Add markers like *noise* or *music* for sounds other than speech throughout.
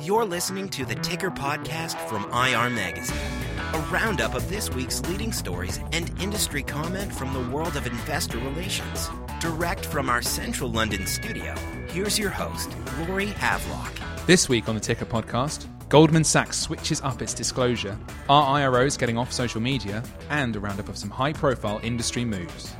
You're listening to the Ticker Podcast from IR Magazine, a roundup of this week's leading stories and industry comment from the world of investor relations. Direct from our central London studio, here's your host, Rory Havelock. This week on the Ticker Podcast, Goldman Sachs switches up its disclosure, are IROs getting off social media, and a roundup of some high profile industry moves.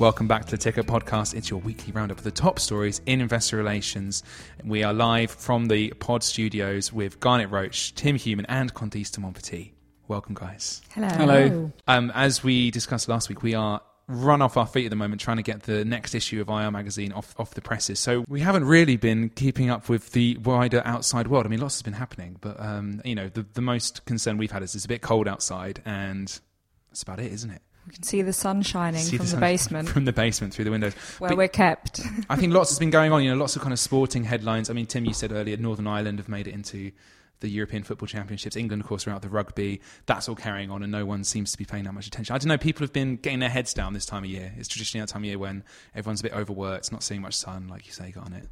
Welcome back to the Ticker Podcast. It's your weekly roundup of the top stories in investor relations. We are live from the pod studios with Garnet Roach, Tim Human, and Candice de Montpetit. Welcome, guys. Hello. Hello. Um, as we discussed last week, we are run off our feet at the moment trying to get the next issue of IR magazine off, off the presses. So we haven't really been keeping up with the wider outside world. I mean, lots has been happening, but um, you know, the, the most concern we've had is it's a bit cold outside, and that's about it, isn't it? We can see the sun shining See from the, sun basement from the basement through the windows. where But we're kept. I think lots has been going on. You know, lots of kind of sporting headlines. I mean, Tim, you said earlier, Northern Ireland have made it into the European Football Championships. England, of course, are out the rugby. That's all carrying on, and no one seems to be paying that much attention. I don't know. People have been getting their heads down this time of year. It's traditionally that time of year when everyone's a bit overworked, not seeing much sun, like you say, got on it.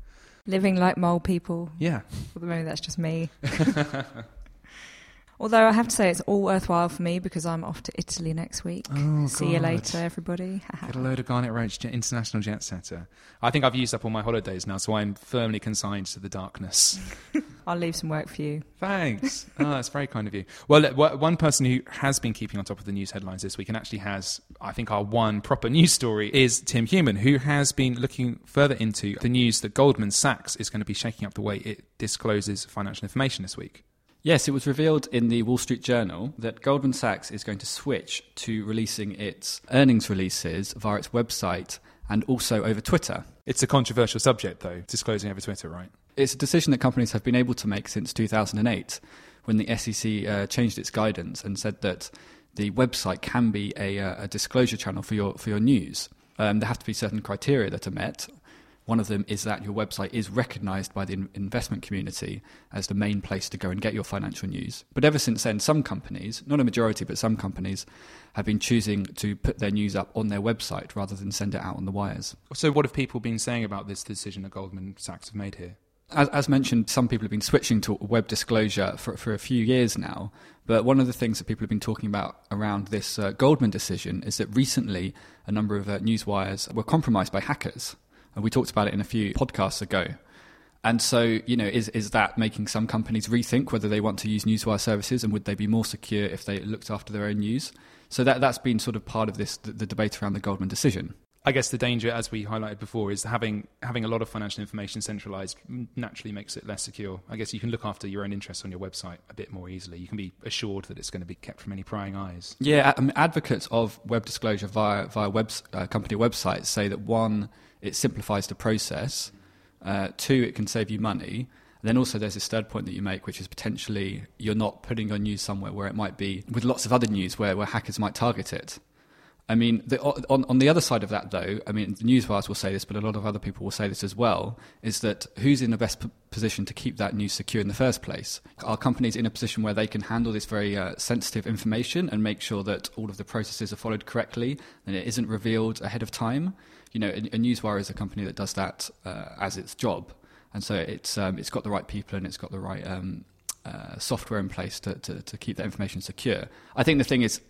Living like mole people. Yeah. Well, maybe that's just me. *laughs* Although I have to say it's all worthwhile for me because I'm off to Italy next week. Oh, See you later, everybody. *laughs* Get a load of Garnet Roach, international jet setter. I think I've used up all my holidays now, so I'm firmly consigned to the darkness. *laughs* I'll leave some work for you. Thanks. *laughs* Oh, that's very kind of you. Well, one person who has been keeping on top of the news headlines this week and actually has, I think, our one proper news story is Tim Human, who has been looking further into the news that Goldman Sachs is going to be shaking up the way it discloses financial information this week. Yes, it was revealed in the Wall Street Journal that Goldman Sachs is going to switch to releasing its earnings releases via its website and also over Twitter. It's a controversial subject, though, disclosing over Twitter, right? It's a decision that companies have been able to make since 2008 when the SEC uh, changed its guidance and said that the website can be a, uh, a disclosure channel for your, for your news. Um, there have to be certain criteria that are met. One of them is that your website is recognized by the in- investment community as the main place to go and get your financial news. But ever since then, some companies, not a majority, but some companies, have been choosing to put their news up on their website rather than send it out on the wires. So, what have people been saying about this decision that Goldman Sachs have made here? As, as mentioned, some people have been switching to web disclosure for, for a few years now. But one of the things that people have been talking about around this uh, Goldman decision is that recently a number of uh, news wires were compromised by hackers. And we talked about it in a few podcasts ago. And so, you know, is, is that making some companies rethink whether they want to use newswire services and would they be more secure if they looked after their own news? So that, that's been sort of part of this, the, the debate around the Goldman decision. I guess the danger, as we highlighted before, is having having a lot of financial information centralized naturally makes it less secure. I guess you can look after your own interests on your website a bit more easily. You can be assured that it's going to be kept from any prying eyes. Yeah, advocates of web disclosure via via web, uh, company websites say that one, it simplifies the process. Uh, two, it can save you money. And then also, there's this third point that you make, which is potentially you're not putting your news somewhere where it might be with lots of other news where, where hackers might target it. I mean, the, on, on the other side of that, though, I mean, the newswires will say this, but a lot of other people will say this as well, is that who's in the best p- position to keep that news secure in the first place? Are companies in a position where they can handle this very uh, sensitive information and make sure that all of the processes are followed correctly and it isn't revealed ahead of time? You know, a, a newswire is a company that does that uh, as its job, and so it's um, it's got the right people and it's got the right um, uh, software in place to, to, to keep that information secure. I think the thing is,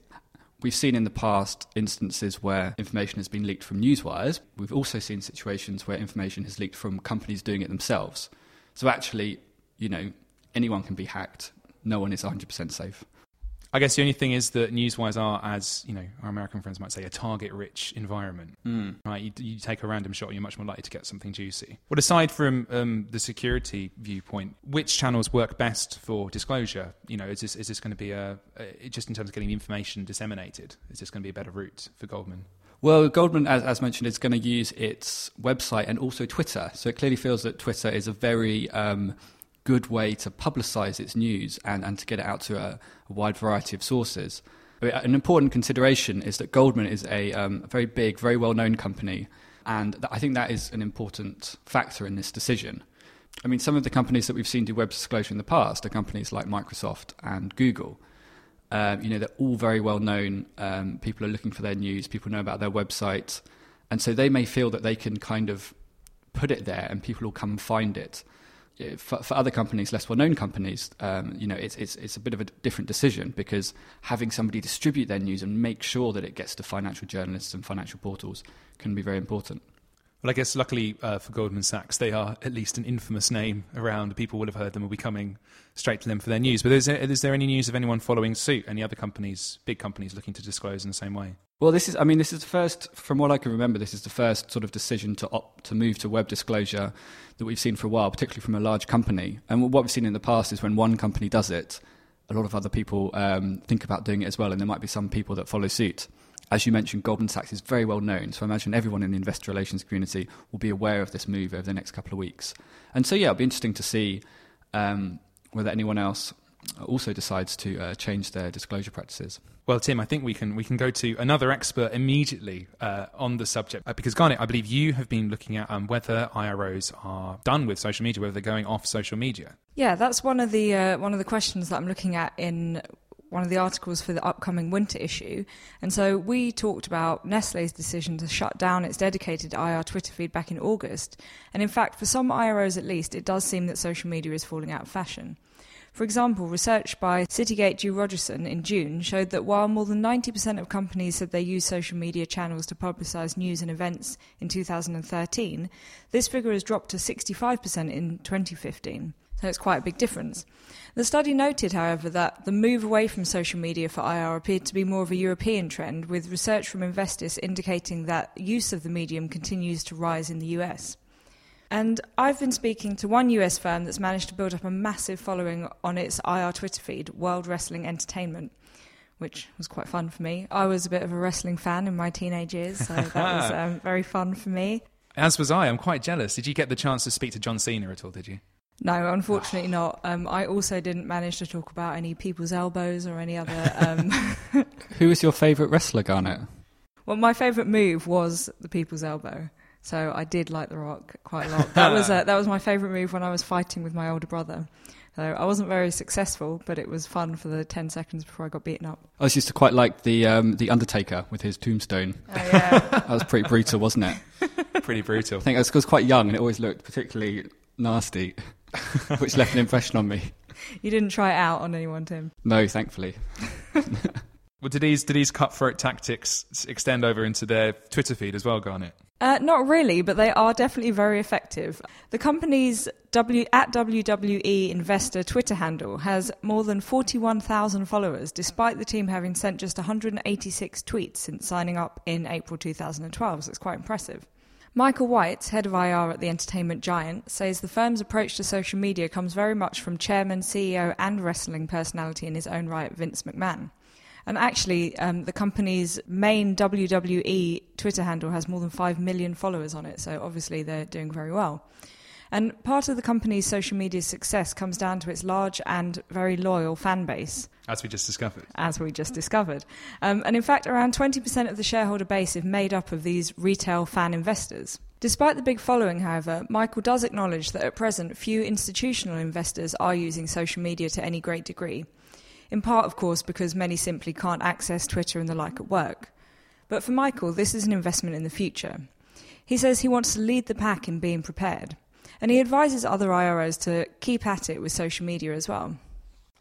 We've seen in the past instances where information has been leaked from newswires. We've also seen situations where information has leaked from companies doing it themselves. So actually, you know, anyone can be hacked. No one is 100% safe. I guess the only thing is that newswires are, as you know, our American friends might say, a target-rich environment. Mm. Right, you, you take a random shot, you're much more likely to get something juicy. But aside from um, the security viewpoint, which channels work best for disclosure? You know, is this is this going to be a, a just in terms of getting the information disseminated? Is this going to be a better route for Goldman? Well, Goldman, as, as mentioned, is going to use its website and also Twitter. So it clearly feels that Twitter is a very um, good way to publicize its news and, and to get it out to a, a wide variety of sources. An important consideration is that Goldman is a um, very big, very well known company. And th- I think that is an important factor in this decision. I mean, some of the companies that we've seen do web disclosure in the past are companies like Microsoft and Google. Um, you know, they're all very well known. Um, people are looking for their news. People know about their website, and so they may feel that they can kind of put it there and people will come find it. For, for other companies, less well-known companies, um, you know, it's, it's, it's a bit of a different decision because having somebody distribute their news and make sure that it gets to financial journalists and financial portals can be very important. Well, I guess luckily uh, for Goldman Sachs, they are at least an infamous name around. People will have heard them, will be coming straight to them for their news. But is there, is there any news of anyone following suit? Any other companies, big companies, looking to disclose in the same way? Well, this is, I mean, this is the first, from what I can remember, this is the first sort of decision to opt to move to web disclosure that we've seen for a while, particularly from a large company. And what we've seen in the past is when one company does it, a lot of other people um, think about doing it as well, and there might be some people that follow suit. As you mentioned, Goldman Sachs is very well known, so I imagine everyone in the investor relations community will be aware of this move over the next couple of weeks. And so, yeah, it'll be interesting to see um, whether anyone else also decides to uh, change their disclosure practices. Well, Tim, I think we can we can go to another expert immediately uh, on the subject uh, because Garnet, I believe you have been looking at um, whether IROs are done with social media, whether they're going off social media. Yeah, that's one of the uh, one of the questions that I'm looking at in one of the articles for the upcoming winter issue. And so we talked about Nestle's decision to shut down its dedicated IR Twitter feed back in August. And in fact, for some IROs at least, it does seem that social media is falling out of fashion. For example, research by Citigate Dewe Rogerson in June showed that while more than 90% of companies said they use social media channels to publicise news and events in 2013, this figure has dropped to 65% in 2015. So it's quite a big difference. The study noted, however, that the move away from social media for IR appeared to be more of a European trend, with research from Investis indicating that use of the medium continues to rise in the US. And I've been speaking to one US firm that's managed to build up a massive following on its IR Twitter feed, World Wrestling Entertainment, which was quite fun for me. I was a bit of a wrestling fan in my teenage years, so that was *laughs* um, very fun for me. As was I. I'm quite jealous. Did you get the chance to speak to John Cena at all? Did you? No, unfortunately not. Um, I also didn't manage to talk about any people's elbows or any other. Um, *laughs* Who is your favourite wrestler, Garnet? well, my favourite move was the people's elbow. So I did like The Rock quite a lot. *laughs* That was uh, that was my favourite move when I was fighting with my older brother. So I wasn't very successful, but it was fun for the ten seconds before I got beaten up. I was used to quite like the um, the Undertaker with his tombstone. Oh, yeah. *laughs* That was pretty brutal, wasn't it? *laughs* Pretty brutal. I think I was, I was quite young and it always looked particularly nasty, which left an impression on me. you didn't try it out on anyone, Tim. No, thankfully. Well, do these do these cutthroat tactics extend over into their Twitter feed as well, Garnet? Uh, not really, but they are definitely very effective. The company's W at WWE Investor Twitter handle has more than 41,000 followers, despite the team having sent just 186 tweets since signing up in April 2012. So it's quite impressive. Michael Weitz, head of IR at the entertainment giant, says the firm's approach to social media comes very much from chairman, CEO, and wrestling personality in his own right, Vince McMahon. And actually, um, the company's main WWE Twitter handle has more than 5 million followers on it, so obviously they're doing very well. And part of the company's social media success comes down to its large and very loyal fan base, As we just discovered. as we just discovered. Um, and in fact, around 20% of the shareholder base is made up of these retail fan investors. Despite the big following, however, Michael does acknowledge that at present few institutional investors are using social media to any great degree. In part, of course, because many simply can't access Twitter and the like at work. But for Michael, this is an investment in the future. He says he wants to lead the pack in being prepared. And he advises other IROs to keep at it with social media as well.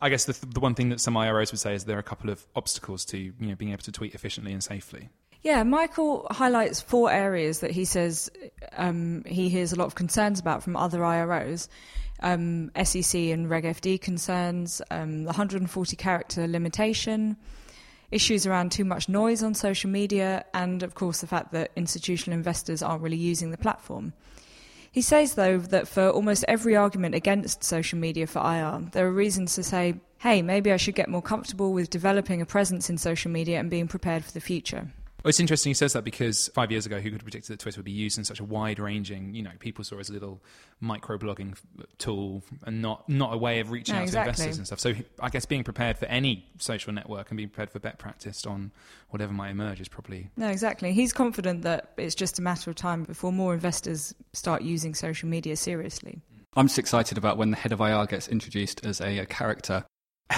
I guess the, the one thing that some IROs would say is there are a couple of obstacles to you know being able to tweet efficiently and safely. Yeah, Michael highlights four areas that he says um, he hears a lot of concerns about from other IROs. Um, SEC and Reg FD concerns, um, the 140 character limitation, issues around too much noise on social media, and of course the fact that institutional investors aren't really using the platform. He says, though, that for almost every argument against social media for IR, there are reasons to say, hey, maybe I should get more comfortable with developing a presence in social media and being prepared for the future. Well, it's interesting he says that because five years ago, who could have predicted that Twitter would be used in such a wide-ranging, you know, people saw it as a little micro-blogging tool and not not a way of reaching No, out exactly. to investors and stuff. So I guess being prepared for any social network and being prepared for bet practice on whatever might emerge is probably No, exactly. He's confident that it's just a matter of time before more investors start using social media seriously. I'm just excited about when the head of IR gets introduced as a, a character *laughs*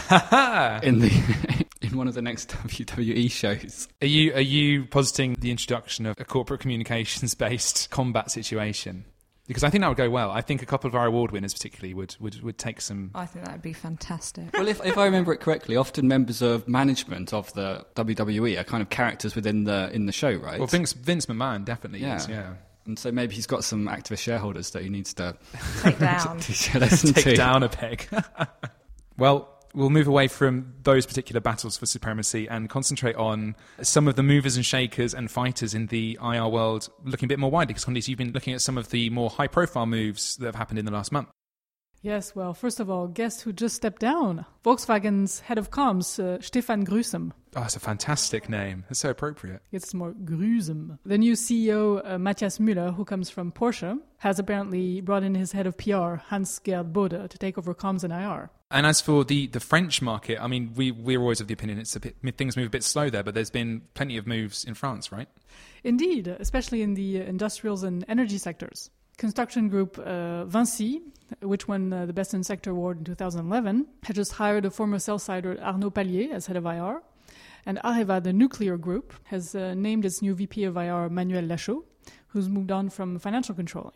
in the in one of the next *laughs* WWE shows. Are you are you positing the introduction of a corporate communications based combat situation? Because I think that would go well. I think a couple of our award winners, particularly, would, would, would take some. I think that would be fantastic. Well, if, if I remember it correctly, often members of management of the WWE are kind of characters within the in the show, right? Well, Vince, Vince McMahon definitely Yeah. is, yeah. and so maybe he's got some activist shareholders that he needs to Take *laughs* down. teach a lesson Take to. down a peg. *laughs* well, we'll move away from those particular battles for supremacy and concentrate on some of the movers and shakers and fighters in the IR world, looking a bit more widely. Because, Candice, you've been looking at some of the more high profile moves that have happened in the last month. Yes, well, first of all, guess who just stepped down? Volkswagen's head of comms, uh, Stephan Grühsem. Oh, it's a fantastic name. It's so appropriate. It's more Grühsem. The new CEO, uh, Matthias Müller, who comes from Porsche, has apparently brought in his head of PR, Hans-Gerd Bode, to take over comms and IR. And as for the, the French market, I mean, we, we're always of the opinion it's a bit, things move a bit slow there, but there's been plenty of moves in France, right? Indeed, especially in the industrials and energy sectors. Construction group uh, Vinci, which won uh, the Best in Sector award in 2011, had just hired a former sell-sider Arnaud Pallier as head of IR. And Areva, the nuclear group, has uh, named its new VP of IR Manuel Lachaud, who's moved on from financial controlling.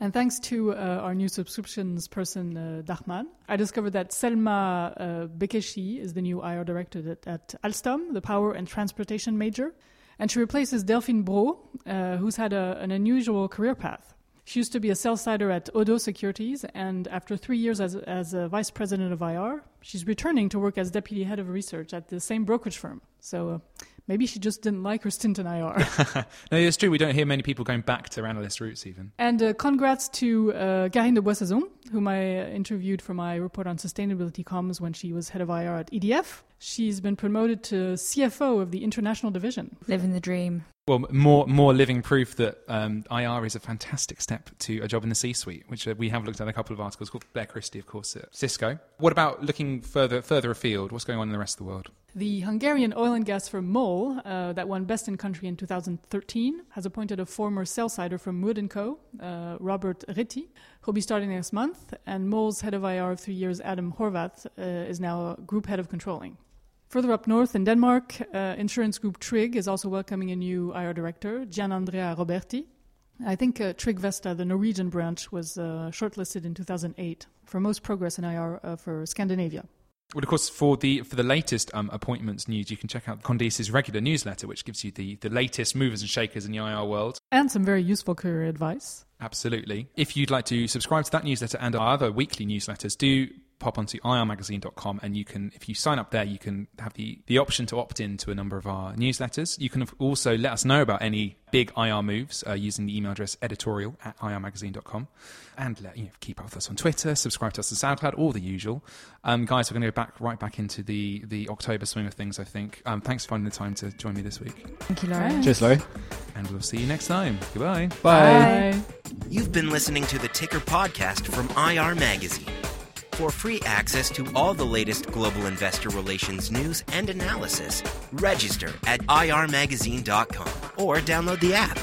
And thanks to uh, our new subscriptions person, uh, Dachman, I discovered that Selma uh, Bekhechi is the new IR director at, at Alstom, the power and transportation major. And she replaces Delphine Brault, uh, who's had a, an unusual career path. She used to be a sell-sider at Oddo Securities, and after three years as, as a vice president of IR, she's returning to work as deputy head of research at the same brokerage firm. So uh, maybe she just didn't like her stint in IR. no, it's true. We don't hear many people going back to analyst roots even. And uh, congrats to uh, Carine de Boissezon, whom I uh, interviewed for my report on sustainability comms when she was head of IR at EDF. She's been promoted to CFO of the international division. Living the dream. Well, more more living proof that um, IR is a fantastic step to a job in the C-suite, which uh, we have looked at a couple of articles called Blair Christie, of course, at Cisco. What about looking further further afield? What's going on in the rest of the world? The Hungarian oil and gas firm MOL, uh, that won Best in Country in 2013, has appointed a former sell-sider from Wood & Co., uh, Robert Ritti, who'll be starting next month. And MOL's head of IR of three years, Adam Horvath, uh, is now group head of controlling. Further up north in Denmark, uh, insurance group Tryg is also welcoming a new IR director, Gian Andrea Roberti. I think uh, Tryg Vesta, the Norwegian branch, was uh, shortlisted in 2008 for most progress in IR uh, for Scandinavia. Well, of course, for the for the latest um, appointments news, you can check out Candice's regular newsletter, which gives you the, the latest movers and shakers in the IR world. And some very useful career advice. Absolutely. If you'd like to subscribe to that newsletter and our other weekly newsletters, do pop onto irmagazine.com and you can if you sign up there you can have the, the option to opt in to a number of our newsletters you can also let us know about any big ir moves uh, using the email address editorial at irmagazine.com and let, you know, keep up with us on twitter subscribe to us on soundcloud all the usual um, guys we're going to go back right back into the the october swing of things i think um, thanks for finding the time to join me this week Thank you, Lauren. Cheers, Laurie. and we'll see you next time goodbye Bye. Bye. You've been listening to the Ticker podcast from IR Magazine. For free access to all the latest global investor relations news and analysis, register at irmagazine.com or download the app.